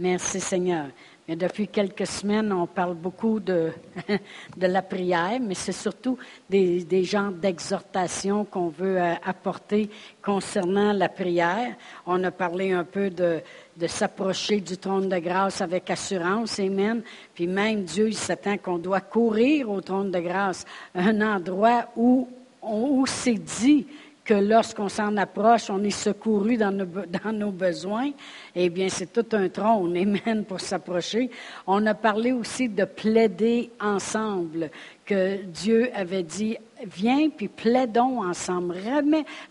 Merci Seigneur. Mais depuis quelques semaines, on parle beaucoup de, la prière, mais c'est surtout des, genres d'exhortation qu'on veut euh, apporter concernant la prière. On a parlé un peu de, de s'approcher du trône de grâce avec assurance, Amen. Puis même Dieu, il s'attend qu'on doit courir au trône de grâce, un endroit où, où c'est dit que lorsqu'on s'en approche, on est secouru dans nos, besoins, eh bien, c'est tout un trône, amen, pour s'approcher. On a parlé aussi de plaider ensemble, que Dieu avait dit, viens puis plaidons ensemble.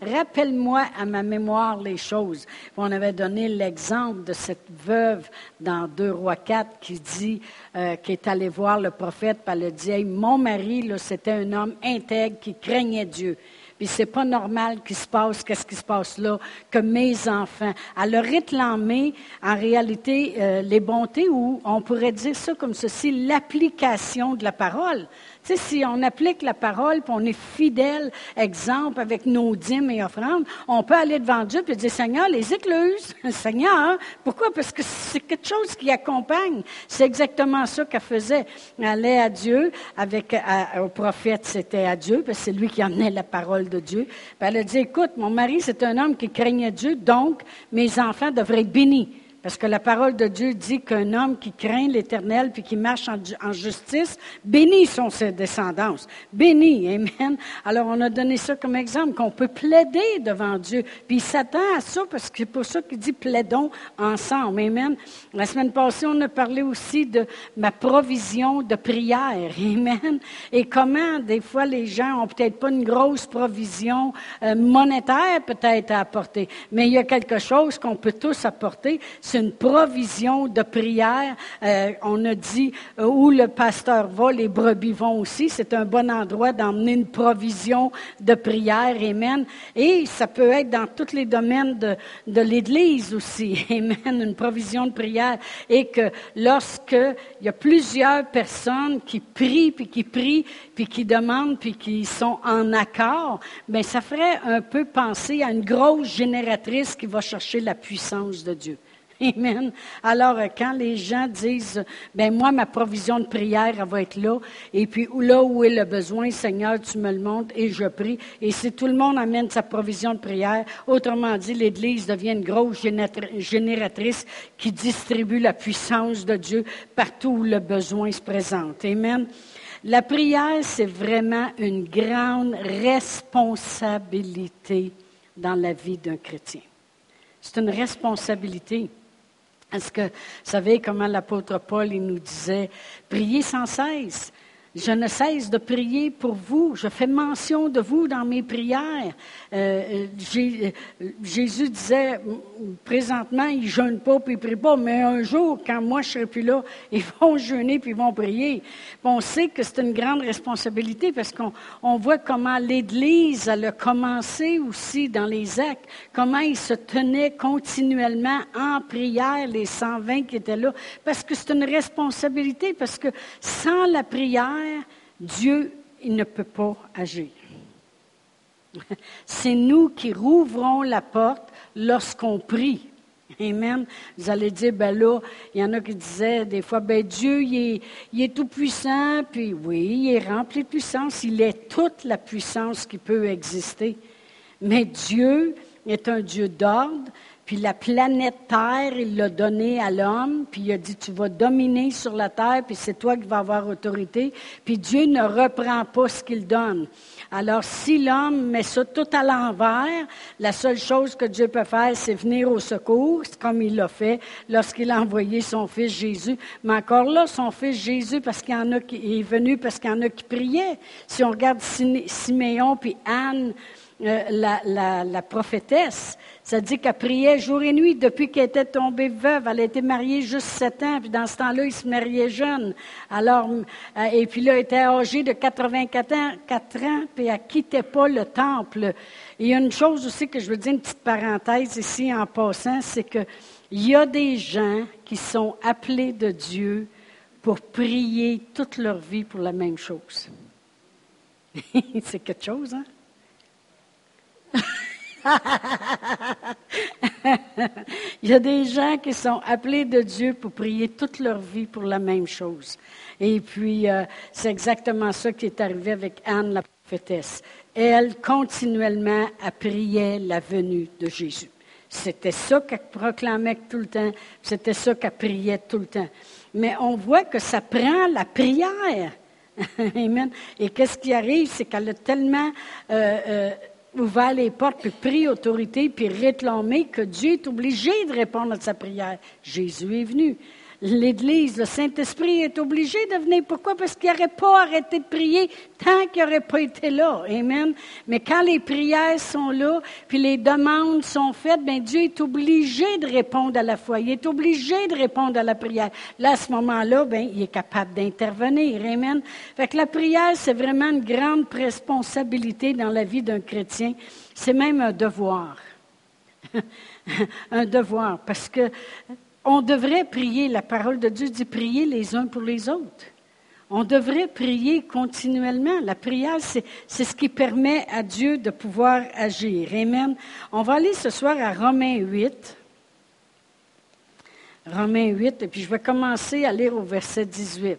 Rappelle-moi à ma mémoire les choses. On avait donné l'exemple de cette veuve dans 2 Rois 4 qui dit, euh, est allée voir le prophète, puis elle a mon mari, c'était un homme intègre qui craignait Dieu. Puis c'est pas normal qu'il se passe, qu'est-ce qui se passe là, que mes enfants. Elle a réclamé, en réalité, euh, les bontés, ou on pourrait dire ça comme ceci, l'application de la parole. Si on applique la parole, puis on est fidèle, exemple, avec nos dîmes et offrandes, on peut aller devant Dieu et dire, Seigneur, les écluses. Seigneur, pourquoi? Parce que c'est quelque chose qui accompagne. C'est exactement ça qu'elle faisait. Elle allait à Dieu, avec, au prophète, c'était à Dieu, parce que c'est lui qui emmenait la parole de Dieu. Puis elle a dit, écoute, mon mari, c'est un homme qui craignait Dieu, donc mes enfants devraient être bénis. Parce que la parole de Dieu dit qu'un homme qui craint l'Éternel puis qui marche en, justice, bénis sont ses descendances. Bénis, Amen. Alors, on a donné ça comme exemple, qu'on peut plaider devant Dieu. Puis il s'attend à ça parce que c'est pour ça qu'il dit plaidons ensemble. Amen. La semaine passée, on a parlé aussi de ma provision de prière. Amen. Et comment, des fois, les gens ont peut-être pas une grosse provision euh, monétaire peut-être à apporter, mais il y a quelque chose qu'on peut tous apporter c'est une provision de prière. Euh, on a dit euh, où le pasteur va, les brebis vont aussi. C'est un bon endroit d'emmener une provision de prière. Amen. Et ça peut être dans tous les domaines de, de l'Église aussi. Amen. Une provision de prière. Et que lorsque il y a plusieurs personnes qui prient, puis qui prient, puis qui demandent, puis qui sont en accord, ben ça ferait un peu penser à une grosse génératrice qui va chercher la puissance de Dieu. Amen. Alors, euh, quand les gens disent, ben moi, ma provision de prière, elle va être là, et puis là où est le besoin, Seigneur, tu me le montres et je prie. Et si tout le monde amène sa provision de prière, autrement dit, l'Église devient une grosse génératrice qui distribue la puissance de Dieu partout où le besoin se présente. Amen. La prière, c'est vraiment une grande responsabilité dans la vie d'un chrétien. C'est une responsabilité. Est-ce que vous savez comment l'apôtre Paul il nous disait, priez sans cesse. Je ne cesse de prier pour vous. Je fais mention de vous dans mes prières. Euh, euh, Jésus disait, présentement, ils jeûnent pas puis ils prient pas, mais un jour, quand moi je serai plus là, ils vont jeûner puis ils vont prier. on sait que c'est une grande responsabilité parce qu'on on voit comment l'Église a commencé aussi dans les actes, comment ils se tenaient continuellement en prière, les 120 qui étaient là, parce que c'est une responsabilité, parce que sans la prière, Dieu, il ne peut pas agir. C'est nous qui rouvrons la porte lorsqu'on prie. Amen. Vous allez dire, ben là, il y en a qui disaient des fois, ben Dieu, il est, tout puissant, puis oui, il est rempli de puissance, il est toute la puissance qui peut exister. Mais Dieu est un Dieu d'ordre, puis la planète Terre, il l'a donnée à l'homme, puis il a dit, tu vas dominer sur la Terre, puis c'est toi qui vas avoir autorité. Puis Dieu ne reprend pas ce qu'il donne. Alors si l'homme met ça tout à l'envers, la seule chose que Dieu peut faire, c'est venir au secours, comme il l'a fait lorsqu'il a envoyé son fils Jésus. Mais encore là, son fils Jésus, parce qu'il y en a qui est venu, parce qu'il y en a qui priaient. Si on regarde Siméon puis Anne, euh, la, prophétesse. Ça dit qu'elle priait jour et nuit depuis qu'elle était tombée veuve. Elle a été mariée juste sept ans, puis dans ce temps-là, il se mariait jeune. Alors, euh, et puis là, elle était âgée de 84 ans, 4 ans, puis elle quittait pas le temple. il y a une chose aussi que je veux dire, une petite parenthèse ici en passant, c'est que il y a des gens qui sont appelés de Dieu pour prier toute leur vie pour la même chose. c'est quelque chose, hein? Il y a des gens qui sont appelés de Dieu pour prier toute leur vie pour la même chose. Et puis, euh, c'est exactement ça qui est arrivé avec Anne, la prophétesse. Elle, continuellement, a prié la venue de Jésus. C'était ça qu'elle proclamait tout le temps, c'était ça qu'elle priait tout le temps. Mais on voit que ça prend la prière. Amen. Et qu'est-ce qui arrive, c'est qu'elle a tellement euh, euh, ouvert les portes, puis pris autorité, puis réclamé que Dieu est obligé de répondre à sa prière. Jésus est venu l'Église, le Saint-Esprit est obligé de venir. Pourquoi? Parce qu'il n'aurait pas arrêté de prier tant qu'il n'aurait pas été là. Amen. Mais quand les prières sont là, puis les demandes sont faites, bien Dieu est obligé de répondre à la foi. Il est obligé de répondre à la prière. Là, à ce moment-là, bien, il est capable d'intervenir. Amen. Fait que la prière, c'est vraiment une grande responsabilité dans la vie d'un chrétien. C'est même un devoir. un devoir. Parce que on devrait prier, la parole de Dieu dit prier les uns pour les autres. On devrait prier continuellement. La prière, c'est, ce qui permet à Dieu de pouvoir agir. Amen. On va aller ce soir à Romains 8. Romains 8, et puis je vais commencer à lire au verset 18.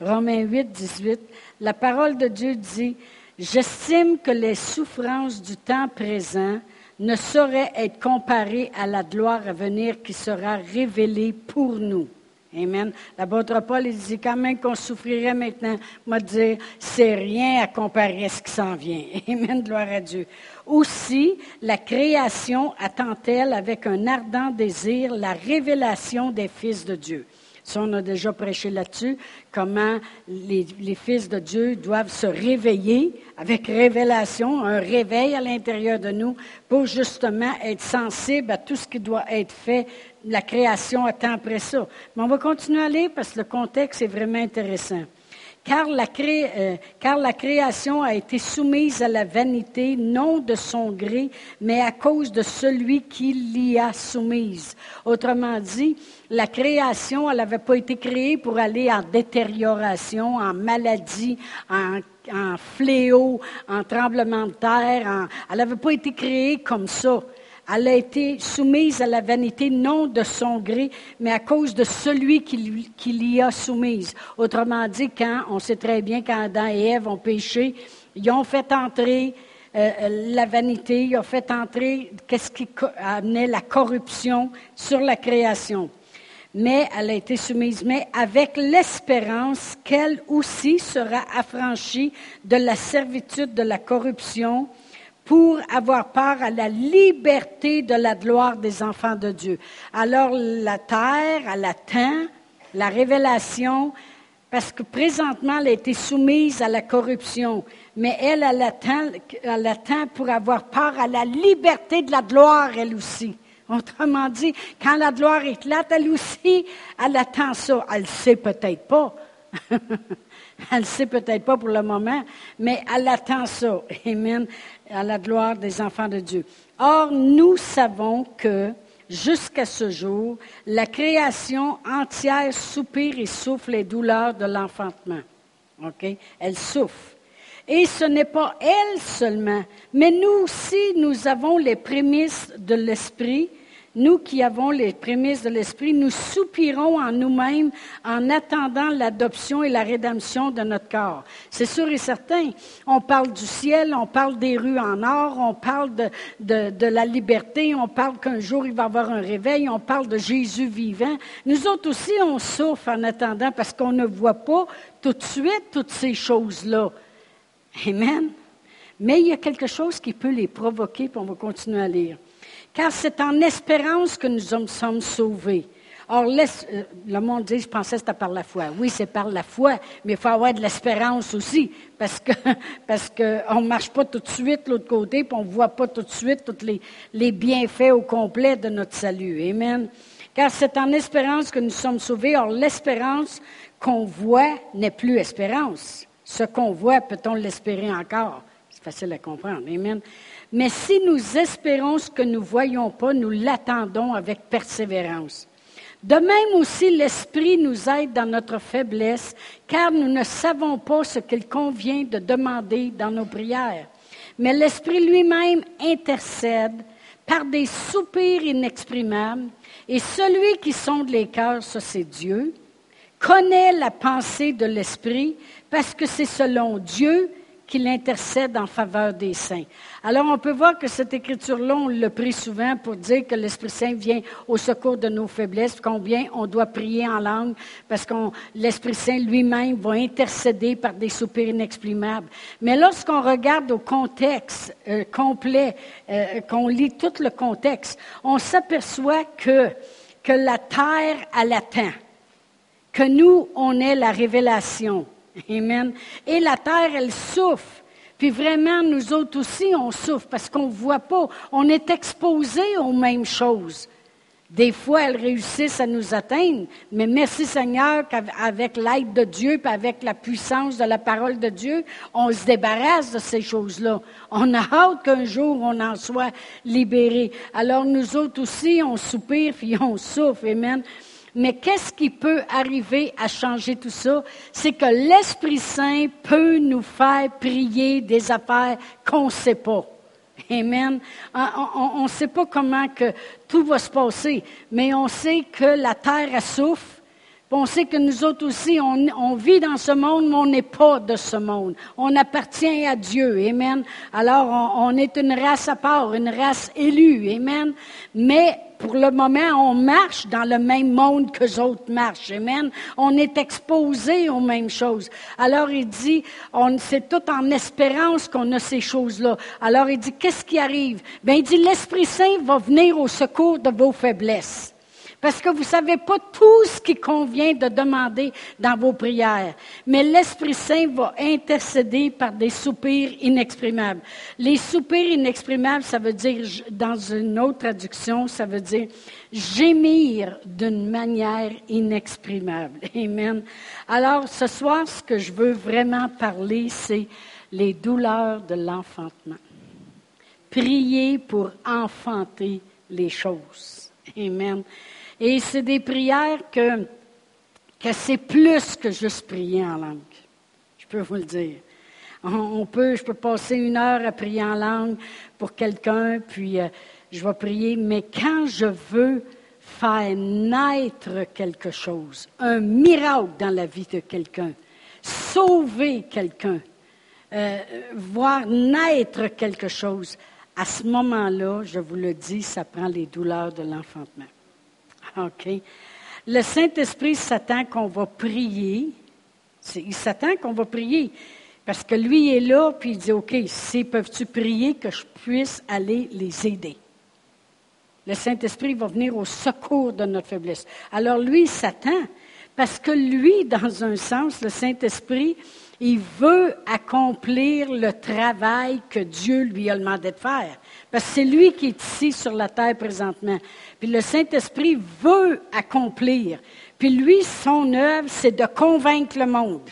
Romains 8, 18. La parole de Dieu dit, J'estime que les souffrances du temps présent ne saurait être comparé à la gloire à venir qui sera révélée pour nous. Amen. L'apôtre Paul il dit quand même qu'on souffrirait maintenant. Moi, dire, c'est rien à comparer à ce qui s'en vient. Amen. Gloire à Dieu. Aussi, la création attend-elle avec un ardent désir la révélation des fils de Dieu. Ça, on a déjà prêché là-dessus, comment les, fils de Dieu doivent se réveiller avec révélation, un réveil à l'intérieur de nous pour justement être sensibles à tout ce qui doit être fait. La création attend après ça. Mais on va continuer à lire parce que le contexte est vraiment intéressant. Car la, euh, car la, création a été soumise à la vanité, non de son gré, mais à cause de celui qui l'y a soumise. Autrement dit, la création, elle n'avait pas été créée pour aller en détérioration, en maladie, en fléau, en tremblement de terre. elle n'avait pas été créée comme ça. Elle a été soumise à la vanité non de son gré, mais à cause de celui qui, l'y a soumise. Autrement dit, quand, on sait très bien quand Adam et Ève ont péché, ils ont fait entrer euh, la vanité, ils ont fait entrer qu'est-ce qui amenait la corruption sur la création. Mais elle a été soumise, mais avec l'espérance qu'elle aussi sera affranchie de la servitude de la corruption pour avoir part à la liberté de la gloire des enfants de Dieu. Alors la terre, elle attend la révélation, parce que présentement, elle a été soumise à la corruption, mais elle, elle attend, pour avoir part à la liberté de la gloire, elle aussi. Autrement dit, quand la gloire là, elle aussi, elle attend ça. Elle ne sait peut-être pas. elle ne sait peut-être pas pour le moment, mais elle attend ça. Amen à la gloire des enfants de Dieu. Or, nous savons que jusqu'à ce jour, la création entière soupire et souffle les douleurs de l'enfantement. OK? Elle souffre. Et ce n'est pas elle seulement, mais nous aussi, nous avons les prémices de l'Esprit nous qui avons les prémices de l'Esprit, nous soupirons en nous-mêmes en attendant l'adoption et la rédemption de notre corps. C'est sûr et certain. On parle du ciel, on parle des rues en or, on parle de, la liberté, on parle qu'un jour il va y avoir un réveil, on parle de Jésus vivant. Nous autres aussi, on souffre en attendant parce qu'on ne voit pas tout de suite toutes ces choses-là. Amen. Mais il y a quelque chose qui peut les provoquer, puis on va continuer à lire car c'est en espérance que nous sommes sauvés. Or, euh, le monde dit, je pensais que c'était par la foi. Oui, c'est par la foi, mais il faut avoir de l'espérance aussi, parce que qu'on ne marche pas tout de suite l'autre côté, puis on ne voit pas tout de suite tous les, les bienfaits au complet de notre salut. Amen. Car c'est en espérance que nous sommes sauvés. Or, l'espérance qu'on voit n'est plus espérance. Ce qu'on voit, peut-on l'espérer encore? C'est facile à comprendre. Amen. Mais si nous espérons ce que nous ne voyons pas, nous l'attendons avec persévérance. De même aussi, l'Esprit nous aide dans notre faiblesse, car nous ne savons pas ce qu'il convient de demander dans nos prières. Mais l'Esprit lui-même intercède par des soupirs inexprimables. Et celui qui sonde les cœurs, ça c'est Dieu, connaît la pensée de l'Esprit parce que c'est selon Dieu qu'il intercède en faveur des saints. Alors, on peut voir que cette écriture-là, on l'a pris souvent pour dire que l'Esprit Saint vient au secours de nos faiblesses, combien on doit prier en langue, parce que l'Esprit Saint lui-même va intercéder par des soupirs inexprimables. Mais lorsqu'on regarde au contexte euh, complet, euh, qu'on lit tout le contexte, on s'aperçoit que, que la terre, elle attend, que nous, on est la révélation Amen. Et la terre, elle souffre. Puis vraiment, nous autres aussi, on souffre parce qu'on ne voit pas. On est exposé aux mêmes choses. Des fois, elles réussissent à nous atteindre, mais merci Seigneur qu'avec l'aide de Dieu, puis avec la puissance de la parole de Dieu, on se débarrasse de ces choses-là. On a hâte qu'un jour on en soit libéré. Alors nous autres aussi, on soupire, puis on souffre. Amen. Mais qu'est-ce qui peut arriver à changer tout ça? C'est que l'Esprit Saint peut nous faire prier des affaires qu'on ne sait pas. Amen. On ne sait pas comment que tout va se passer, mais on sait que la terre souffre. On sait que nous autres aussi, on, vit dans ce monde, mais on n'est pas de ce monde. On appartient à Dieu. Amen. Alors, on, on est une race à part, une race élue. Amen. Mais pour le moment, on marche dans le même monde que les autres marchent. Amen. On est exposé aux mêmes choses. Alors il dit, on, c'est tout en espérance qu'on a ces choses-là. Alors il dit, qu'est-ce qui arrive? Ben, il dit, l'Esprit Saint va venir au secours de vos faiblesses. Parce que vous ne savez pas tout ce qui convient de demander dans vos prières. Mais l'Esprit Saint va intercéder par des soupirs inexprimables. Les soupirs inexprimables, ça veut dire, dans une autre traduction, ça veut dire gémir d'une manière inexprimable. Amen. Alors, ce soir, ce que je veux vraiment parler, c'est les douleurs de l'enfantement. Prier pour enfanter les choses. Amen. Et c'est des prières que, c'est plus que juste prier en langue. Je peux vous le dire. On, peut, je peux passer une heure à prier en langue pour quelqu'un, puis euh, je vais prier, mais quand je veux faire naître quelque chose, un miracle dans la vie de quelqu'un, sauver quelqu'un, euh, voir naître quelque chose, à ce moment-là, je vous le dis, ça prend les douleurs de l'enfantement. OK. Le Saint-Esprit s'attend qu'on va prier. Il s'attend qu'on va prier. Parce que lui est là, puis il dit, OK, si peuvent-tu prier que je puisse aller les aider? Le Saint-Esprit va venir au secours de notre faiblesse. Alors lui, il s'attend. Parce que lui, dans un sens, le Saint-Esprit, il veut accomplir le travail que Dieu lui a demandé de faire. Parce que c'est lui qui est ici sur la terre présentement. Puis le Saint-Esprit veut accomplir. Puis lui, son œuvre, c'est de convaincre le monde.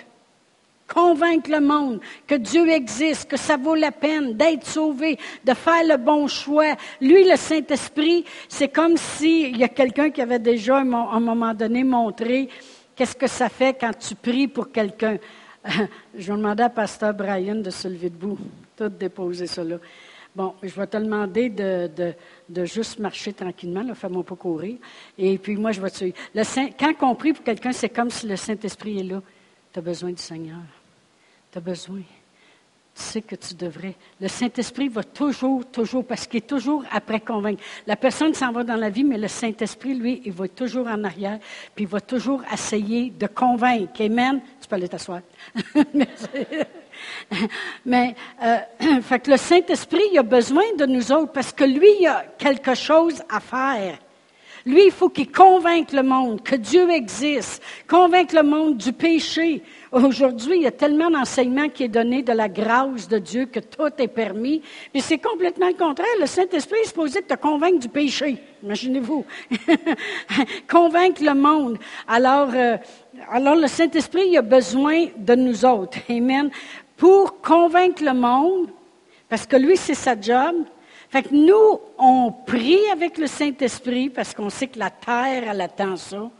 Convaincre le monde que Dieu existe, que ça vaut la peine d'être sauvé, de faire le bon choix. Lui, le Saint-Esprit, c'est comme s'il y a quelqu'un qui avait déjà, à un moment donné, montré qu'est-ce que ça fait quand tu pries pour quelqu'un. Je vais demander à Pasteur Brian de se lever debout, tout déposer cela. Bon, je vais te demander de, de, juste marcher tranquillement, ne fais-moi pas courir. Et puis moi, je vais te suivre. Le Saint, quand on prie pour quelqu'un, c'est comme si le Saint-Esprit est là. Tu as besoin du Seigneur. Tu as besoin tu sais que tu devrais. Le Saint-Esprit va toujours, toujours, parce qu'il est toujours après convaincre. La personne s'en va dans la vie, mais le Saint-Esprit, lui, il va toujours en arrière, puis il va toujours essayer de convaincre. Amen. Tu peux aller t'asseoir. mais, euh, fait que le Saint-Esprit, a besoin de nous autres, parce que lui, il a quelque chose à faire. Lui, il faut qu'il convainque le monde que Dieu existe, convainque le monde du péché. Aujourd'hui, il y a tellement d'enseignements qui est donné de la grâce de Dieu que tout est permis. Mais c'est complètement le contraire. Le Saint-Esprit est supposé te convaincre du péché. Imaginez-vous. convaincre le monde. Alors, euh, alors le Saint-Esprit, a besoin de nous autres. Amen. Pour convaincre le monde, parce que lui, c'est sa job, fait que nous, on prie avec le Saint-Esprit parce qu'on sait que la terre, elle attend ça.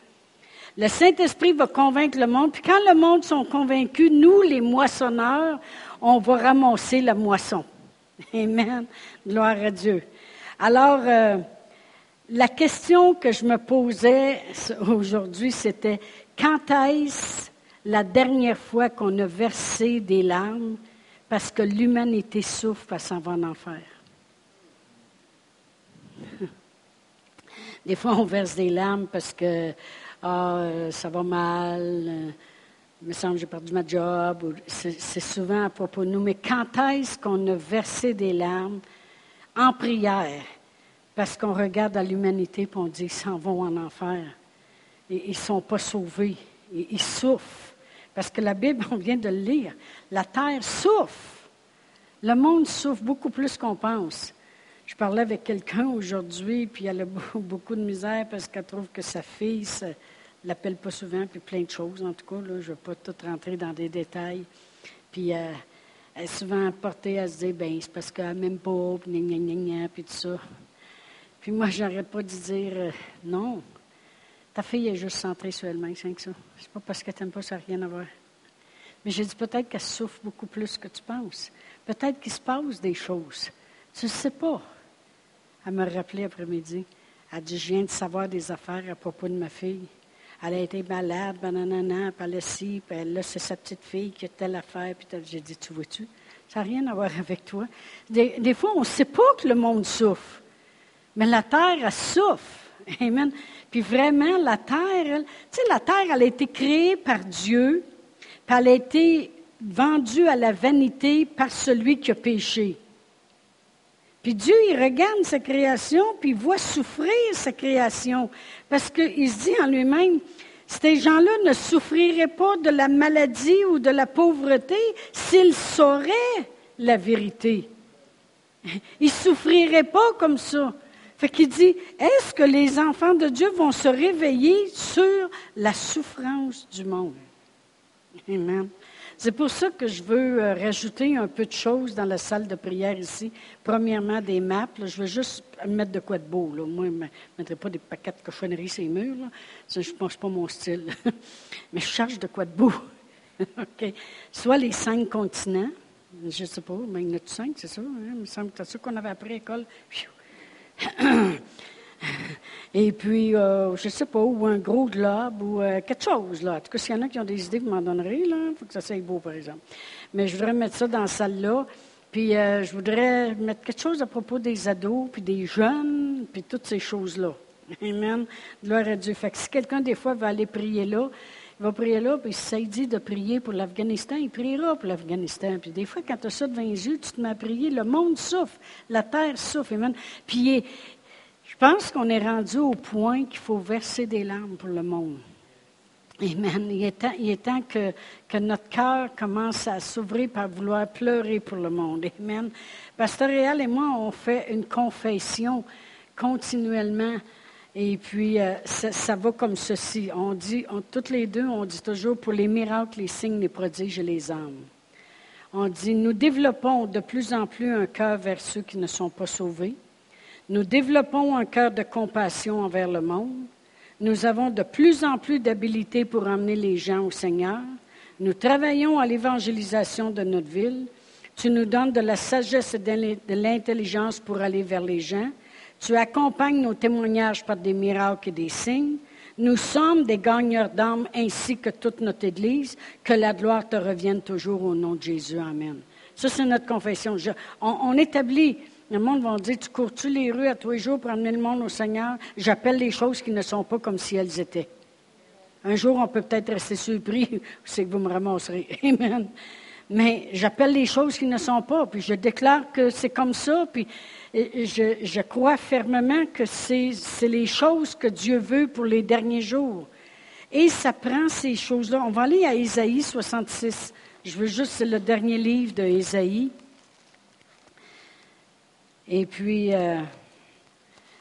Le Saint-Esprit va convaincre le monde. Puis quand le monde sont convaincus, nous, les moissonneurs, on va ramasser la moisson. Amen. Gloire à Dieu. Alors, euh, la question que je me posais aujourd'hui, c'était quand est-ce la dernière fois qu'on a versé des larmes parce que l'humanité souffre parce s'en va en enfer? Des fois, on verse des larmes parce que ah, ça va mal, euh, il me semble que j'ai perdu ma job. C'est souvent à propos de nous. Mais quand est-ce qu'on a versé des larmes en prière parce qu'on regarde à l'humanité et on dit ils s'en vont en enfer. Et ils ne sont pas sauvés. Et ils souffrent. Parce que la Bible, on vient de le lire. La terre souffre. Le monde souffre beaucoup plus qu'on pense. Je parlais avec quelqu'un aujourd'hui, puis elle a beaucoup de misère parce qu'elle trouve que sa fille ne l'appelle pas souvent, puis plein de choses. En tout cas, là, je ne vais pas tout rentrer dans des détails. Puis euh, elle est souvent portée à se dire, ben c'est parce qu'elle m'aime pas, puis gna, gna, gna, puis tout ça. Puis moi, j'arrête pas de dire, euh, non, ta fille est juste centrée sur elle-même, c'est que ça. C'est pas parce qu'elle t'aime pas, ça n'a rien à voir. Mais j'ai dit, peut-être qu'elle souffre beaucoup plus que tu penses. Peut-être qu'il se passe des choses. Tu ne sais pas. Elle me rappelait après-midi. Elle dit, je viens de savoir des affaires à propos de ma fille. Elle a été malade, bananana, puis elle a ci, puis là, c'est sa petite fille qui a telle affaire. Puis j'ai dit, tu vois-tu, ça n'a rien à voir avec toi. Des, fois, on ne sait pas que le monde souffre. Mais la terre, elle souffre. Amen. Puis vraiment, la terre, tu sais, la terre, elle a été créée par Dieu, puis elle a été vendue à la vanité par celui qui a péché. Puis Dieu, il regarde sa création, puis il voit souffrir sa création. Parce qu'il se dit en lui-même, ces gens-là ne souffriraient pas de la maladie ou de la pauvreté s'ils sauraient la vérité. Ils ne souffriraient pas comme ça. Fait qu'il dit, est-ce que les enfants de Dieu vont se réveiller sur la souffrance du monde? Amen. C'est pour ça que je veux euh, rajouter un peu de choses dans la salle de prière ici. Premièrement, des maps. je veux juste mettre de quoi de beau. Moi, je ne mettrai pas des paquets de cochonneries sur les murs. Ça, je ne pense pas mon style. Mais je cherche de quoi de beau. Soit les cinq continents. Je ne sais pas, mais il y en a cinq, c'est ça? Hein? Il me semble que c'est ça qu'on avait appris à l'école. Et puis, euh, je ne sais pas, ou un gros globe, ou euh, quelque chose, là. En tout cas, s'il y en a qui ont des idées, vous m'en donnerez. Il faut que ça soit beau, par exemple. Mais je voudrais mettre ça dans la salle-là. Puis, euh, je voudrais mettre quelque chose à propos des ados, puis des jeunes, puis toutes ces choses-là. Amen. Gloire à Dieu. Fait que si quelqu'un, des fois, va aller prier là, il va prier là, puis ça dit de prier pour l'Afghanistan, il priera pour l'Afghanistan. Puis des fois, quand tu as ça devant les yeux, tu te mets à prier, le monde souffre, la terre souffre. Amen. Puis je pense qu'on est rendu au point qu'il faut verser des larmes pour le monde. Amen. Il est temps, que, que, notre cœur commence à s'ouvrir par vouloir pleurer pour le monde. Amen. Pasteur Réal et moi, on fait une confession continuellement. Et puis, euh, ça, va comme ceci. On dit, toutes les deux, on dit toujours pour les miracles, les signes, les prodiges et les âmes. On dit, nous développons de plus en plus un cœur vers ceux qui ne sont pas sauvés. Nous développons un cœur de compassion envers le monde. Nous avons de plus en plus d'habilité pour emmener les gens au Seigneur. Nous travaillons à l'évangélisation de notre ville. Tu nous donnes de la sagesse et de l'intelligence pour aller vers les gens. Tu accompagnes nos témoignages par des miracles et des signes. Nous sommes des gagneurs d'âmes ainsi que toute notre Église. Que la gloire te revienne toujours au nom de Jésus. Amen. Ça, c'est notre confession. on établit le monde va dire, tu cours-tu les rues à tous les jours pour amener le monde au Seigneur? J'appelle les choses qui ne sont pas comme si elles étaient. Un jour, on peut peut-être rester surpris, c'est que vous me ramasserez. Amen. Mais j'appelle les choses qui ne sont pas, puis je déclare que c'est comme ça, puis je, crois fermement que c'est les choses que Dieu veut pour les derniers jours. Et ça prend ces choses-là. On va aller à Ésaïe 66. Je veux juste, c'est le dernier livre de. Et puis, euh,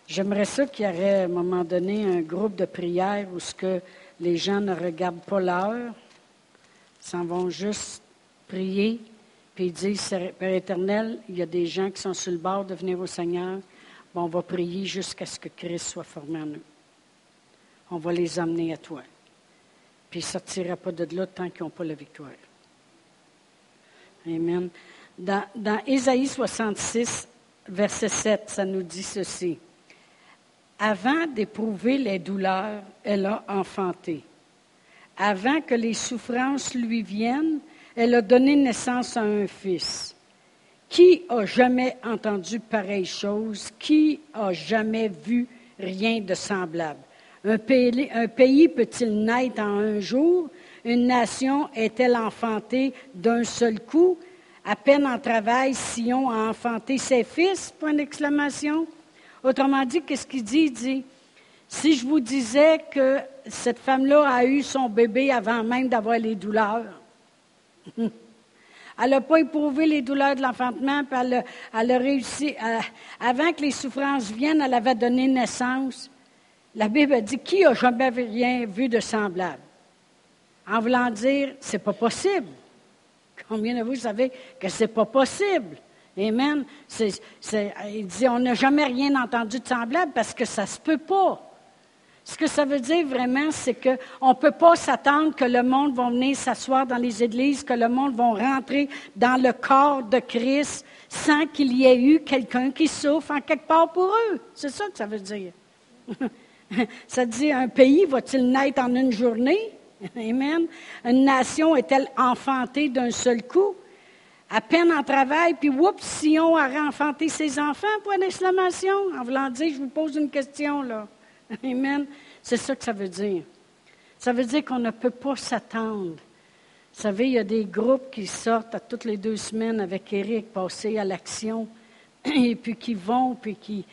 j'aimerais ça qu'il y aurait à un moment donné un groupe de prière où ce que les gens ne regardent pas l'heure, s'en vont juste prier, puis disent, Père éternel, il y a des gens qui sont sur le bord de venir au Seigneur, on va prier jusqu'à ce que Christ soit formé en nous. On va les amener à toi. Puis ils ne sortiront pas de là tant qu'ils n'ont pas la victoire. Amen. Dans, dans Ésaïe 66, verset 7, ça nous dit ceci. Avant d'éprouver les douleurs, elle a enfanté. Avant que les souffrances lui viennent, elle a donné naissance à un fils. Qui a jamais entendu pareille chose? Qui a jamais vu rien de semblable? Un pays, peut-il naître en un jour? Une nation est-elle enfantée d'un seul coup? À peine en travail, Sion a enfanté ses fils? Point d'exclamation. Autrement dit, qu'est-ce qu'il dit? Il dit, si je vous disais que cette femme-là a eu son bébé avant même d'avoir les douleurs, elle n'a pas éprouvé les douleurs de l'enfantement, puis elle, a réussi, avant que les souffrances viennent, elle avait donné naissance. La Bible dit, qui a jamais rien vu de semblable? En voulant dire, c'est pas possible. Combien de vous savez que c'est pas possible? Amen. il dit, on n'a jamais rien entendu de semblable parce que ça se peut pas. Ce que ça veut dire vraiment, c'est qu'on ne peut pas s'attendre que le monde va venir s'asseoir dans les églises, que le monde va rentrer dans le corps de Christ sans qu'il y ait eu quelqu'un qui souffre en quelque part pour eux. C'est ça que ça veut dire. ça dit, un pays va-t-il naître en une journée? Amen. Une nation est-elle enfantée d'un seul coup? À peine en travail, puis oups, Sion a renfanté ses enfants, point d'exclamation. En voulant dire, je vous pose une question, là. Amen. C'est ça que ça veut dire. Ça veut dire qu'on ne peut pas s'attendre. Vous savez, il y a des groupes qui sortent à toutes les deux semaines avec Eric, passer à l'action, et puis qui vont, puis qui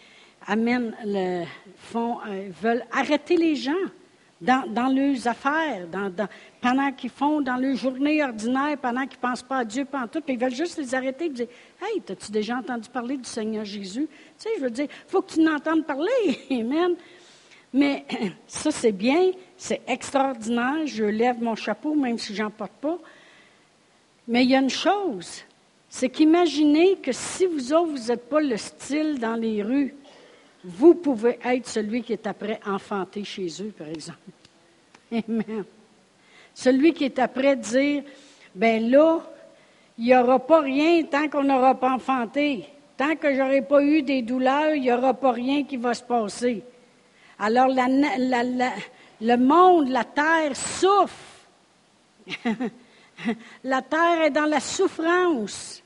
amènent, le, font, euh, veulent arrêter les gens dans, leurs affaires, pendant qu'ils font dans leur journée ordinaire, pendant qu'ils ne pensent pas à Dieu, pendant tout, puis ils veulent juste les arrêter et dire Hey, as-tu déjà entendu parler du Seigneur Jésus? Tu sais, je veux dire, il faut que tu n'entendes parler. Amen. Mais ça, c'est bien, c'est extraordinaire. Je lève mon chapeau, même si je n'en porte pas. Mais il y a une chose, c'est qu'imaginez que si vous autres, vous n'êtes pas le style dans les rues, vous pouvez être celui qui est après enfanté chez eux, par exemple. Amen. Celui qui est après dire, ben là, il n'y aura pas rien tant qu'on n'aura pas enfanté. Tant que je n'aurai pas eu des douleurs, il n'y aura pas rien qui va se passer. Alors le monde, la terre souffre. la terre est dans la souffrance.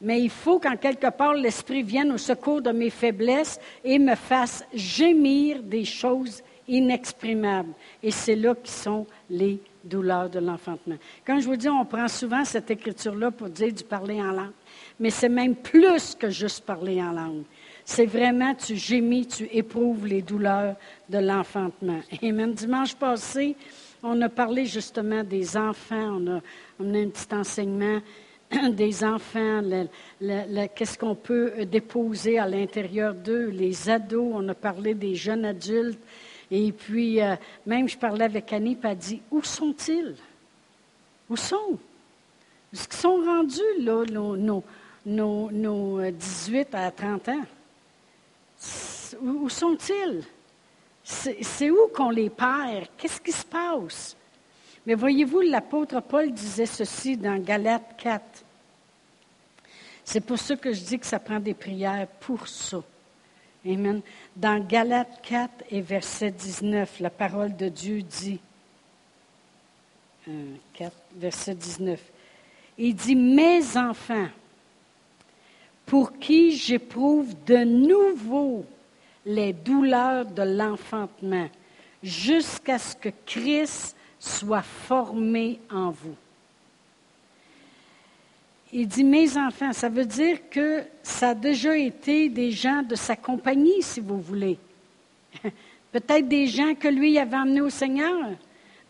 Mais il faut qu'en quelque part l'Esprit vienne au secours de mes faiblesses et me fasse gémir des choses inexprimables. Et c'est là qui sont les douleurs de l'enfantement. Comme je vous dis, on prend souvent cette écriture-là pour dire du parler en langue. Mais c'est même plus que juste parler en langue. C'est vraiment, tu gémis, tu éprouves les douleurs de l'enfantement. Et même dimanche passé, on a parlé justement des enfants. On a, on a un petit enseignement des enfants, qu'est-ce qu'on peut euh, déposer à l'intérieur d'eux, les ados, on a parlé des jeunes adultes. Et puis, euh, même je parlais avec Annie, elle dit, où sont-ils? Où sont? Qu'ils sont rendus, là, nos, nos, 18 euh, à 30 ans? Où sont-ils? C'est où qu'on les perd? Qu'est-ce qui se passe? Mais voyez-vous, l'apôtre Paul disait ceci dans Galates 4. C'est pour ça que je dis que ça prend des prières pour ça. Amen. Dans Galates 4 et verset 19, la parole de Dieu dit, 4, verset 19, il dit, mes enfants, pour qui j'éprouve de nouveau les douleurs de l'enfantement, jusqu'à ce que Christ soit formé en vous. Il dit mes enfants, ça veut dire que ça a déjà été des gens de sa compagnie, si vous voulez. Peut-être des gens que lui avait amenés au Seigneur.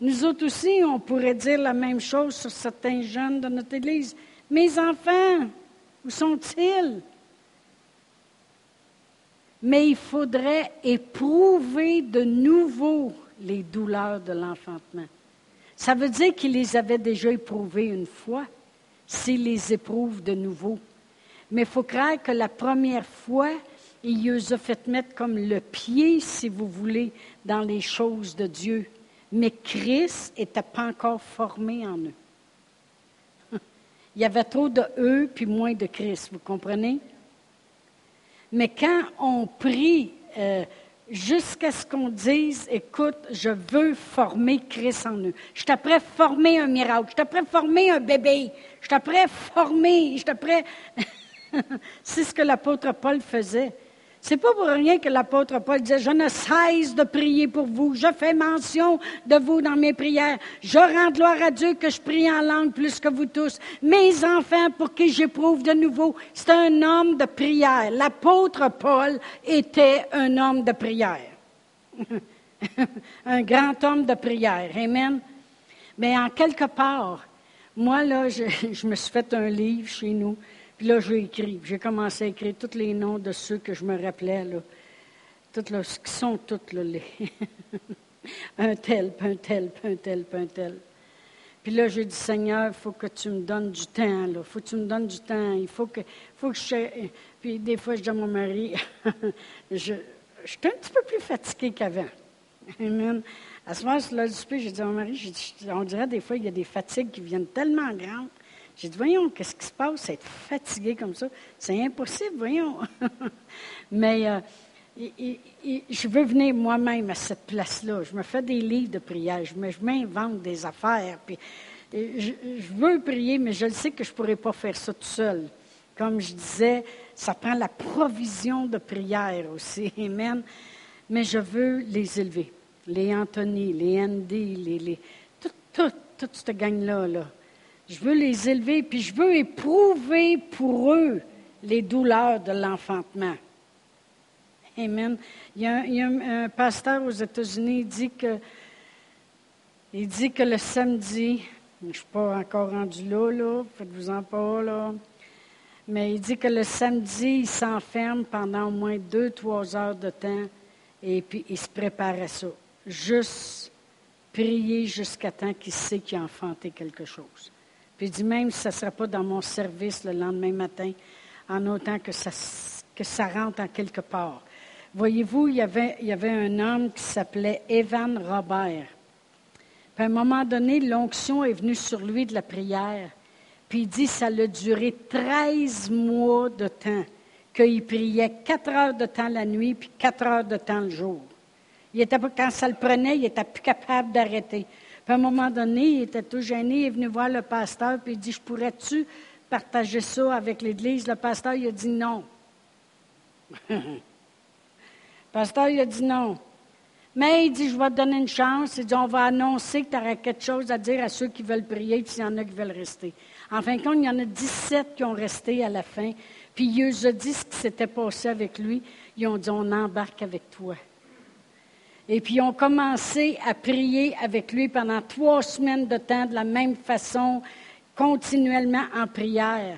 Nous autres aussi, on pourrait dire la même chose sur certains jeunes de notre Église. Mes enfants, où sont-ils? Mais il faudrait éprouver de nouveau les douleurs de l'enfantement. Ça veut dire qu'il les avait déjà éprouvées une fois, s'il les éprouve de nouveau. Mais il faut croire que la première fois, il les a fait mettre comme le pied, si vous voulez, dans les choses de Dieu. Mais Christ n'était pas encore formé en eux. Il y avait trop de eux puis moins de Christ, vous comprenez? Mais quand on prie euh, jusqu'à ce qu'on dise, écoute, je veux former Christ en eux. Je t'apprête former un miracle. Je t'apprête former un bébé. Je t'apprête former. Je t'apprête... C'est ce que l'apôtre Paul faisait. C'est pas pour rien que l'apôtre Paul disait, je ne cesse de prier pour vous. Je fais mention de vous dans mes prières. Je rends gloire à Dieu que je prie en langue plus que vous tous. Mes enfants pour qui j'éprouve de nouveau. C'est un homme de prière. L'apôtre Paul était un homme de prière. un grand homme de prière. Amen. Mais en quelque part, moi, là, je, je me suis fait un livre chez nous puis là, j'ai écrit. J'ai commencé à écrire tous les noms de ceux que je me rappelais, là. Toutes là, qui sont toutes là, les un tel, un tel, un tel, un tel. Puis là, j'ai dit, Seigneur, il faut que tu me donnes du temps, là. Il faut que tu me donnes du temps. Il faut que, faut que je... Puis des fois, je dis à mon mari, je, suis un petit peu plus fatiguée qu'avant. À ce moment-là, j'ai dit à mon mari, on dirait des fois, il y a des fatigues qui viennent tellement grandes j'ai dit, voyons, qu'est-ce qui se passe, être fatigué comme ça? C'est impossible, voyons. Mais euh, je veux venir moi-même à cette place-là. Je me fais des livres de prière, je m'invente des affaires. Puis, je, veux prier, mais je sais que je ne pourrais pas faire ça tout seul. Comme je disais, ça prend la provision de prière aussi. Amen. Mais je veux les élever. Les Anthony, les Andy, les, les, toute, toute cette gang-là. Là. Je veux les élever, puis je veux éprouver pour eux les douleurs de l'enfantement. Amen. Il y a, un, pasteur aux États-Unis, il dit que, il dit que le samedi, je ne suis pas encore rendu là, là, faites-vous-en pas, là, mais il dit que le samedi, il s'enferme pendant au moins deux, trois heures de temps et puis il se prépare à ça. Juste prier jusqu'à temps qu'il sait qu'il a enfanté quelque chose. Puis il dit même si ça ne sera pas dans mon service le lendemain matin, en autant que ça, rentre en quelque part. Voyez-vous, il y avait, un homme qui s'appelait Evan Robert. Puis à un moment donné, l'onction est venue sur lui de la prière. Puis il dit ça a duré 13 mois de temps, qu'il priait 4 heures de temps la nuit, puis 4 heures de temps le jour. Il était, quand ça le prenait, il n'était plus capable d'arrêter. Puis à un moment donné, il était tout gêné, il est venu voir le pasteur, puis il dit, je pourrais-tu partager ça avec l'Église? Le pasteur, il a dit non. le pasteur, il a dit non. Mais il dit, je vais te donner une chance. Il dit, on va annoncer que tu aurais quelque chose à dire à ceux qui veulent prier, puis s'il y en a qui veulent rester. En fin de compte, il y en a 17 qui ont resté à la fin. Puis il a dit ce qui s'était passé avec lui. Ils ont dit, on embarque avec toi. Et puis, ils ont commencé à prier avec lui pendant trois semaines de temps de la même façon, continuellement en prière.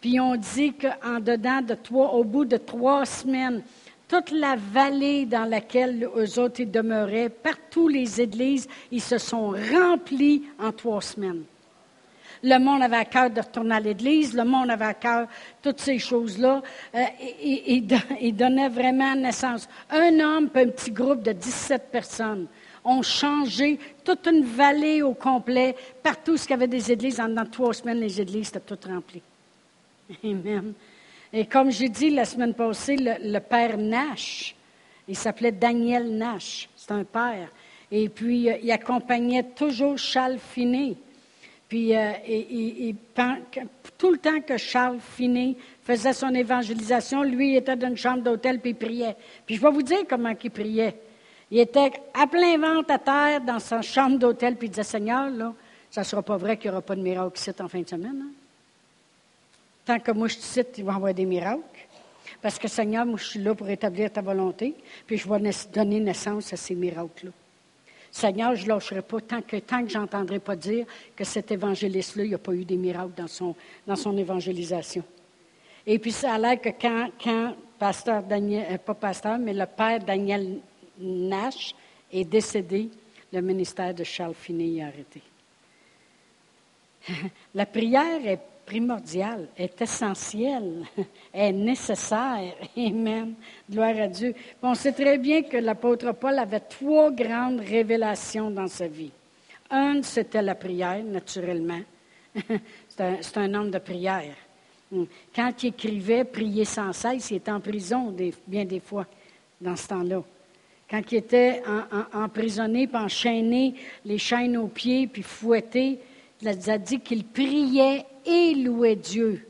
Puis, ont dit qu'en dedans de trois, au bout de trois semaines, toute la vallée dans laquelle eux autres demeuraient, partout les églises, ils se sont remplis en trois semaines. Le monde avait à cœur de retourner à l'Église, le monde avait à cœur toutes ces choses-là. Euh, il donnait vraiment naissance. Un homme un petit groupe de 17 personnes ont changé toute une vallée au complet. Partout ce qu'il y avait des églises, en, trois semaines, les églises étaient toutes remplies. Amen. Et comme j'ai dit la semaine passée, le, père Nash, il s'appelait Daniel Nash, c'est un père. Et puis, euh, il accompagnait toujours Charles Finet. Puis, euh, tout le temps que Charles Finet faisait son évangélisation, lui, il était dans une chambre d'hôtel puis il priait. Puis, je vais vous dire comment il priait. Il était à plein ventre à terre dans sa chambre d'hôtel puis il disait Seigneur, là, ça ne sera pas vrai qu'il n'y aura pas de miracle ici en fin de semaine. Hein? Tant que moi je te cite, il va avoir des miracles. Parce que Seigneur, moi je suis là pour établir ta volonté, puis je vais donner naissance à ces miracles-là. Seigneur, je ne lâcherai pas tant que, tant que je n'entendrai pas dire que cet évangéliste-là, il n'y a pas eu des miracles dans son, dans son évangélisation. Et puis, ça a l'air que quand, quand pasteur Daniel, euh, pas pasteur, mais le père Daniel Nash est décédé, le ministère de Charles Finet a arrêté. La prière est primordiale, est essentielle, est nécessaire. Amen. Gloire à Dieu. on sait très bien que l'apôtre Paul avait trois grandes révélations dans sa vie. Un, c'était la prière, naturellement. c'est un, homme de prière. Hmm. Quand il écrivait Prier sans cesse, il était en prison bien des fois dans ce temps-là. Quand il était emprisonné, puis enchaîné, les chaînes aux pieds, puis fouetté, a dit qu'il priait et louait Dieu.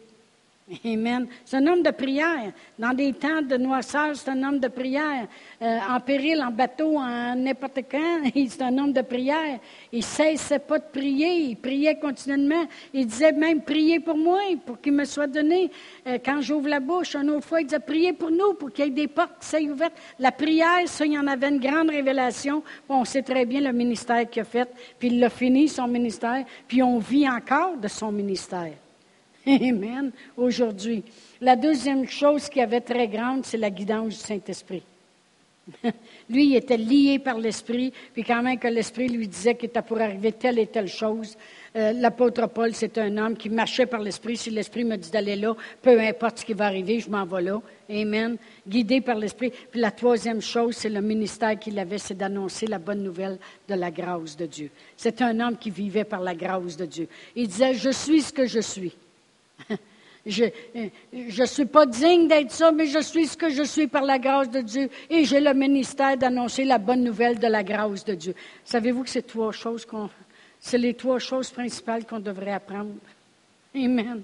Amen. C'est un homme de prière. Dans des temps de noirceur, c'est un homme de prière. Euh, en péril, en bateau, en n'importe quand, c'est un homme de prière. Il ne cessait pas de prier. Il priait continuellement. Il disait même, priez pour moi, pour qu'il me soit donné. Euh, quand j'ouvre la bouche, une autre fois, il disait, priez pour nous, pour qu'il y ait des portes qui soient ouvertes. La prière, ça, il y en avait une grande révélation. on sait très bien le ministère qu'il a fait. Puis il a fini, son ministère. Puis on vit encore de son ministère. Amen. Aujourd'hui. La deuxième chose qui avait très grande, c'est la guidance du Saint-Esprit. lui, il était lié par l'Esprit, puis quand même que l'Esprit lui disait qu'il était pour arriver telle et telle chose. Euh, l'apôtre Paul, c'est un homme qui marchait par l'Esprit. Si l'Esprit me dit d'aller là, peu importe ce qui va arriver, je m'en vais là. Amen. Guidé par l'Esprit. Puis la troisième chose, c'est le ministère qu'il avait, c'est d'annoncer la bonne nouvelle de la grâce de Dieu. C'est un homme qui vivait par la grâce de Dieu. Il disait, je suis ce que je suis. Je ne suis pas digne d'être ça, mais je suis ce que je suis par la grâce de Dieu. Et j'ai le ministère d'annoncer la bonne nouvelle de la grâce de Dieu. Savez-vous que c'est les trois choses principales qu'on devrait apprendre? Amen.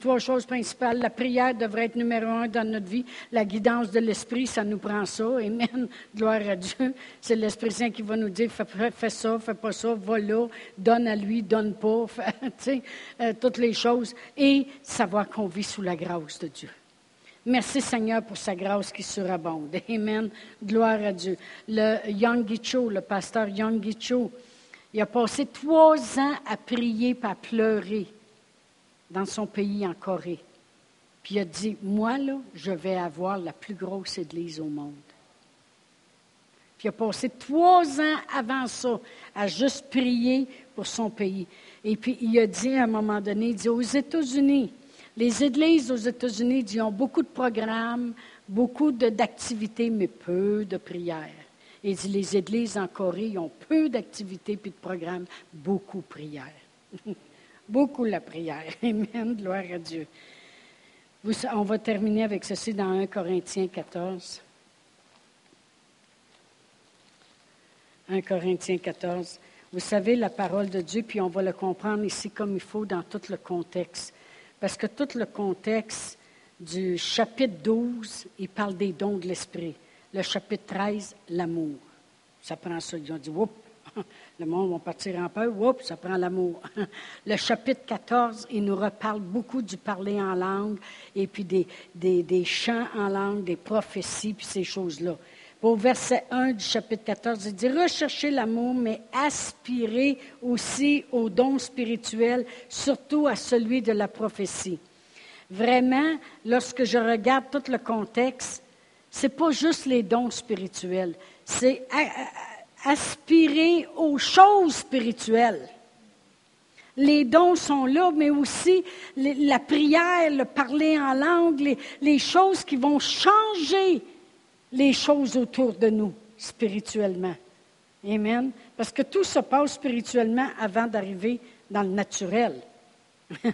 Trois choses principales. La prière devrait être numéro un dans notre vie. La guidance de l'Esprit, ça nous prend ça. Amen. Gloire à Dieu. C'est l'Esprit Saint qui va nous dire fais, ça, fais pas ça, va là, donne à lui, donne pas. Fais, euh, toutes les choses. Et savoir qu'on vit sous la grâce de Dieu. Merci Seigneur pour sa grâce qui surabonde. Amen. Gloire à Dieu. Le Young Cho, le pasteur Young Cho, il a passé trois ans à prier et à pleurer dans son pays en Corée. Puis il a dit, moi, là, je vais avoir la plus grosse église au monde. Puis il a passé trois ans avant ça à juste prier pour son pays. Et puis il a dit à un moment donné, il dit, aux États-Unis, les églises aux États-Unis, ils ont beaucoup de programmes, beaucoup d'activités, mais peu de prières. Il dit, les églises en Corée, ils ont peu d'activités puis de programmes, beaucoup de prières. Beaucoup la prière. Amen. Gloire à Dieu. on va terminer avec ceci dans 1 Corinthiens 14. 1 Corinthiens 14. Vous savez la parole de Dieu, puis on va le comprendre ici comme il faut dans tout le contexte. Parce que tout le contexte du chapitre 12, il parle des dons de l'Esprit. Le chapitre 13, l'amour. Ça prend ça. Ils ont dit, oups, le monde va partir en peur. Ça prend l'amour. Le chapitre 14, il nous reparle beaucoup du parler en langue et puis des, des, chants en langue, des prophéties, puis ces choses-là. Au verset 1 du chapitre 14, il dit Recherchez l'amour, mais aspirez aussi aux dons spirituels, surtout à celui de la prophétie. Vraiment, lorsque je regarde tout le contexte, ce n'est pas juste les dons spirituels, c'est aspirer aux choses spirituelles. Les dons sont là, mais aussi la prière, le parler en langue, les, choses qui vont changer les choses autour de nous spirituellement. Amen. Parce que tout se passe spirituellement avant d'arriver dans le naturel.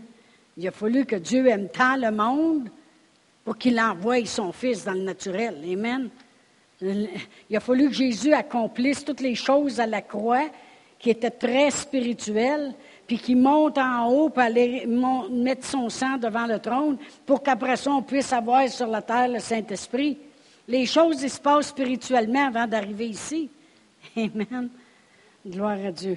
Il a fallu que Dieu aime tant le monde pour qu'il envoie son Fils dans le naturel. Amen. Il a fallu que Jésus accomplisse toutes les choses à la croix qui étaient très spirituelles, puis qu'il monte en haut pour aller mettre son sang devant le trône pour qu'après ça, on puisse avoir sur la terre le Saint-Esprit. Les choses se passent spirituellement avant d'arriver ici. Amen. Gloire à Dieu.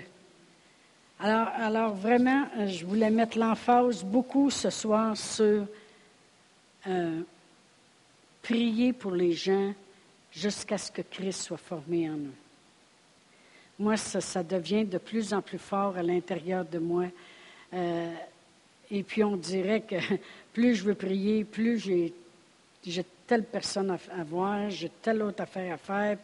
Alors, alors vraiment, je voulais mettre l'emphase beaucoup ce soir sur euh, prier pour les gens jusqu'à ce que Christ soit formé en nous. Moi, ça, devient de plus en plus fort à l'intérieur de moi. Euh, et puis on dirait que plus je veux prier, plus j'ai, telle personne à, voir, j'ai telle autre affaire à faire.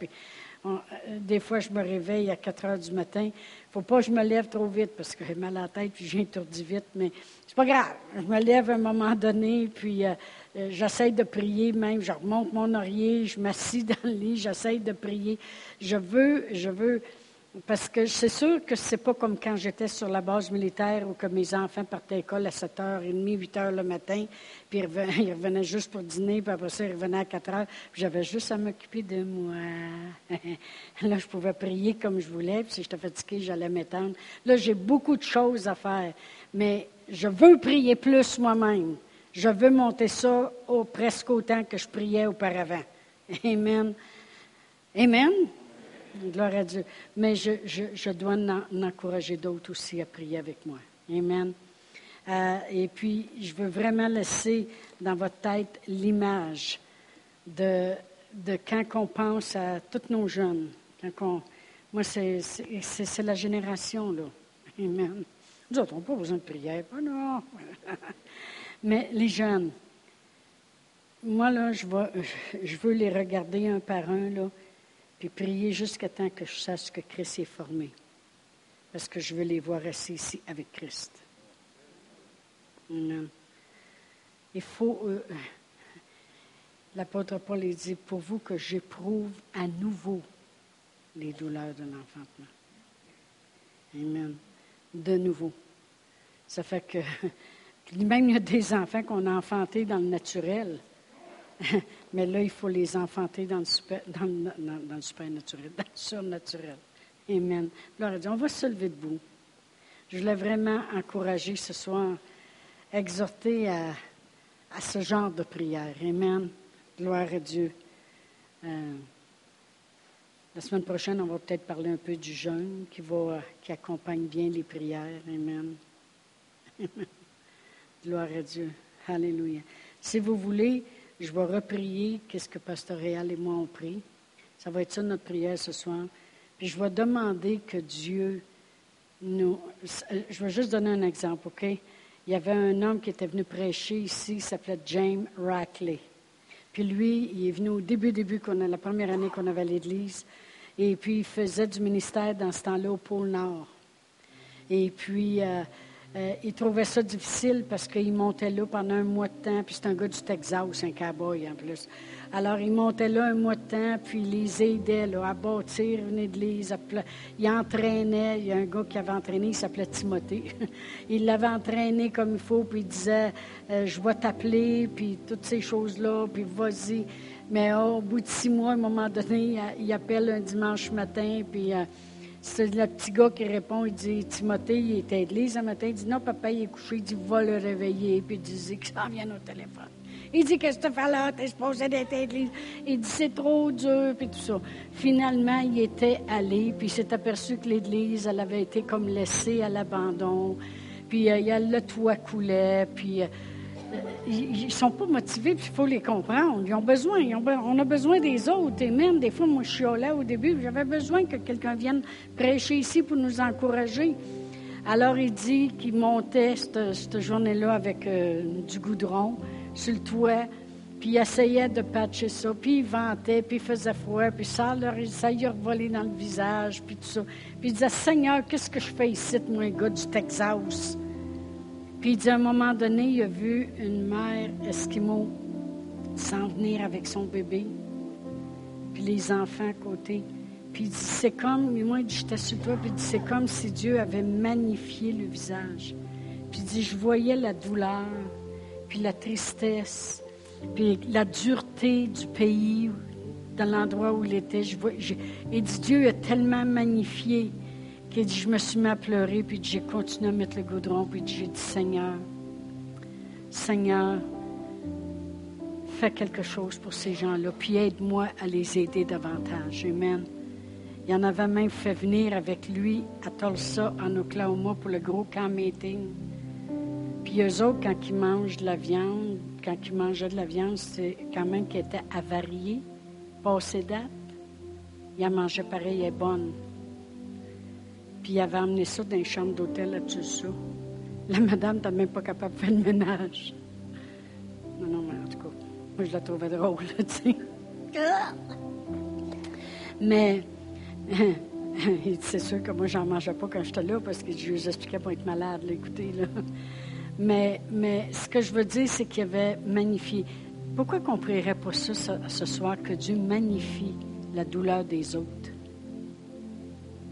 Euh, des fois, je me réveille à 4 heures du matin. Il ne faut pas que je me lève trop vite parce que j'ai mal à la tête puis j'ai étourdi vite. Mais c'est pas grave. Je me lève à un moment donné, puis euh, euh, j'essaie de prier même, je remonte mon oreiller, je m'assis dans le lit, j'essaie de prier. Je veux, je veux Parce que c'est sûr que c'est pas comme quand j'étais sur la base militaire ou que mes enfants partaient à l'école à 7h30, 8h le matin, puis ils revenaient, juste pour dîner, puis après ça, ils revenaient à 4h, puis j'avais juste à m'occuper de moi. Là, je pouvais prier comme je voulais, puis si j'étais fatiguée, j'allais m'étendre. Là, j'ai beaucoup de choses à faire, mais je veux prier plus moi-même. Je veux monter ça au, presque autant que je priais auparavant. Amen. Amen. Gloire à Dieu. Mais je, je, dois en, encourager d'autres aussi à prier avec moi. Amen. Euh, et puis, je veux vraiment laisser dans votre tête l'image de, de quand on pense à tous nos jeunes. Quand moi, c'est la génération, là. Amen. Nous autres, on n'a pas besoin de prière. Oh non. Mais les jeunes, moi, là, je, je veux les regarder un par un, là, puis prier jusqu'à temps que je sache que Christ est formé. Parce que je veux les voir assis ici avec Christ. Il faut. Euh, L'apôtre Paul dit Pour vous que j'éprouve à nouveau les douleurs de l'enfantement. Amen. De nouveau. Ça fait que. Même il y a des enfants qu'on a enfantés dans le naturel. Mais là, il faut les enfanter dans le, super, dans, le supernaturel, surnaturel. Amen. Gloire On va se lever debout. Je voulais vraiment encourager ce soir, exhorter à, à ce genre de prière. Amen. Gloire à Dieu. Euh, la semaine prochaine, on va peut-être parler un peu du jeûne qui, va, qui accompagne bien les prières. Amen. Gloire à Dieu. Alléluia. Si vous voulez, je vais reprier qu'est-ce que Pasteur Réal et moi on prie. Ça va être ça notre prière ce soir. Puis je vais demander que Dieu nous. Je vais juste donner un exemple, OK? Il y avait un homme qui était venu prêcher ici, il s'appelait James Rackley. Puis lui, il est venu au début, début, qu'on a, la première année qu'on avait l'Église. Et puis, il faisait du ministère dans ce temps-là au pôle Nord. Et puis, euh, euh, il trouvait ça difficile parce qu'il montait là pendant un mois de temps, puis c'est un gars du Texas, un cowboy en plus. Alors, il montait là un mois de temps, puis il les aidait à bâtir une église. Il entraînait, il y a un gars qui avait entraîné, il s'appelait Timothée. il l'avait entraîné comme il faut, puis il disait euh, Je vais t'appeler, puis toutes ces choses-là, puis vas-y. Mais oh, au bout de six mois, à un moment donné, il appelle un dimanche matin, puis. Euh, c'est le petit gars qui répond, il dit, Timothée, il était à l'église un matin, il dit, non, papa, il est couché, il dit, va le réveiller, puis il dit qu'il s'en vient au téléphone. Il dit, qu'est-ce que tu fais là, t'es supposé d'être à l'église. Il dit, c'est trop dur, puis tout ça. Finalement, il était allé, puis il s'est aperçu que l'église, elle avait été comme laissée à l'abandon, puis euh, il y a le toit coulait, puis... Euh, ils ne sont pas motivés, puis il faut les comprendre. Ils ont besoin, on a besoin des autres. Et même, des fois, moi, je suis là au début, j'avais besoin que quelqu'un vienne prêcher ici pour nous encourager. Alors, il dit qu'il montait cette, journée-là avec euh, du goudron sur le toit, puis il essayait de patcher ça, puis il ventait, puis il faisait froid, puis ça, leur, ça a revolé dans le visage, puis tout ça. Puis il disait, Seigneur, qu'est-ce que je fais ici, moi, gars du Texas? Puis il dit, à un moment donné, il a vu une mère esquimau s'en venir avec son bébé, puis les enfants à côté. Puis il dit, c'est comme, moi, il dit, j'étais sur toi, puis il dit, c'est comme si Dieu avait magnifié le visage. Puis il dit, je voyais la douleur, puis la tristesse, puis la dureté du pays, dans l'endroit où il était. Je il dit, Dieu a tellement magnifié qui dit, je me suis mis à pleurer, puis j'ai continué à mettre le goudron, puis j'ai dit, Seigneur, Seigneur, fais quelque chose pour ces gens-là, puis aide-moi à les aider davantage. Amen. Il en avait même fait venir avec lui à Tulsa, en Oklahoma, pour le gros camp meeting. Puis eux autres, quand ils mangent de la viande, quand ils mangeaient de la viande, c'est quand même qui était avarié, passé date. Ils en mangeaient pareil, est bonne. Puis il avait emmené ça dans une chambre d'hôtel à Tulsa. La madame n'était même pas capable de faire le ménage. Non, non, mais en tout cas, moi, je la trouvais drôle, tu sais. Mais, c'est sûr que moi, j'en mangeais pas quand j'étais là parce que je vous expliquais pour être malade, là, écoutez, là. Mais, mais ce que je veux dire, c'est qu'il avait magnifié. Pourquoi qu'on prierait pas ça ce soir, que Dieu magnifie la douleur des autres?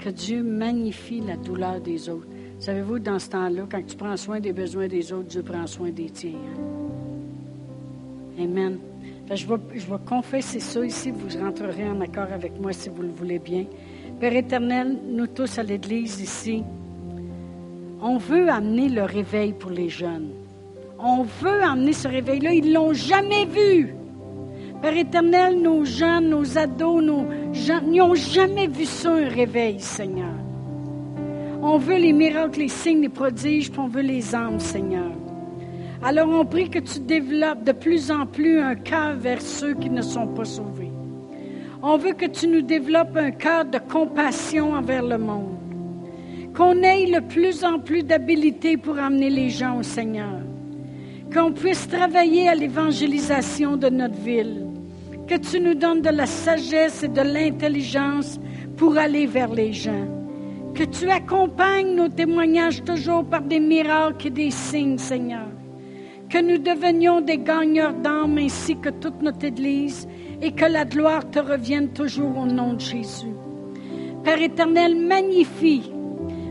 Que Dieu magnifie la douleur des autres. Savez-vous, dans ce temps-là, quand tu prends soin des besoins des autres, Dieu prend soin des tiens. Hein? Amen. je, vais, je vais confesser ça ici. Vous rentrerez en accord avec moi si vous le voulez bien. Père éternel, nous tous à l'Église ici, on veut amener le réveil pour les jeunes. On veut amener ce réveil-là. Ils ne l'ont jamais vu. Père éternel, nos jeunes, nos ados, nos gens n'ont jamais vu ça, un réveil, Seigneur. On veut les miracles, les signes, les prodiges, puis on veut les âmes, Seigneur. Alors on prie que tu développes de plus en plus un cœur vers ceux qui ne sont pas sauvés. On veut que tu nous développes un cœur de compassion envers le monde. Qu'on ait de plus en plus d'habilité pour amener les gens au Seigneur. Qu'on puisse travailler à l'évangélisation de notre ville que tu nous donnes de la sagesse et de l'intelligence pour aller vers les gens. Que tu accompagnes nos témoignages toujours par des miracles et des signes, Seigneur. Que nous devenions des gagneurs d'âme ainsi que toute notre Église et que la gloire te revienne toujours au nom de Jésus. Père éternel, magnifie,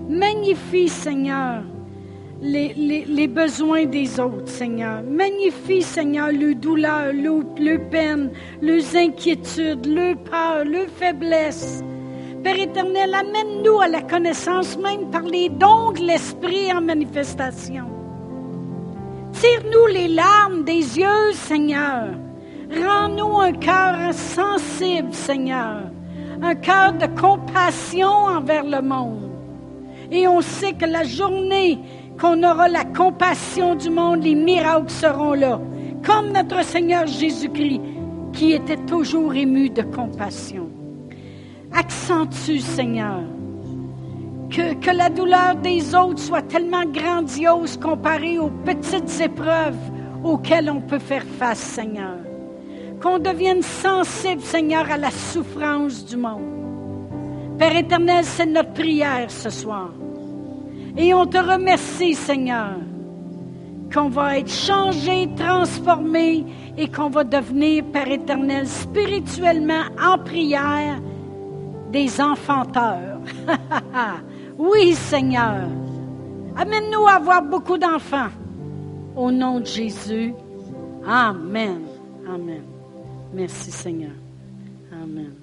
magnifie, Seigneur, les, besoins des autres, Seigneur. Magnifie, Seigneur, le douleur, le, le peine, les inquiétudes, le peur, le faiblesse. Père éternel, amène-nous à la connaissance même par les dons de l'Esprit en manifestation. Tire-nous les larmes des yeux, Seigneur. Rends-nous un cœur sensible, Seigneur. Un cœur de compassion envers le monde. Et on sait que la journée qu'on aura la compassion du monde, les miracles seront là. Comme notre Seigneur Jésus-Christ, qui était toujours ému de compassion. Accentue, Seigneur, que, la douleur des autres soit tellement grandiose comparée aux petites épreuves auxquelles on peut faire face, Seigneur. Qu'on devienne sensible, Seigneur, à la souffrance du monde. Père éternel, c'est notre prière ce soir. Et on te remercie, Seigneur, qu'on va être changé, transformé et qu'on va devenir, Père éternel, spirituellement en prière des enfanteurs. oui, Seigneur. Amène-nous à avoir beaucoup d'enfants. Au nom de Jésus. Amen. Amen. Merci, Seigneur. Amen.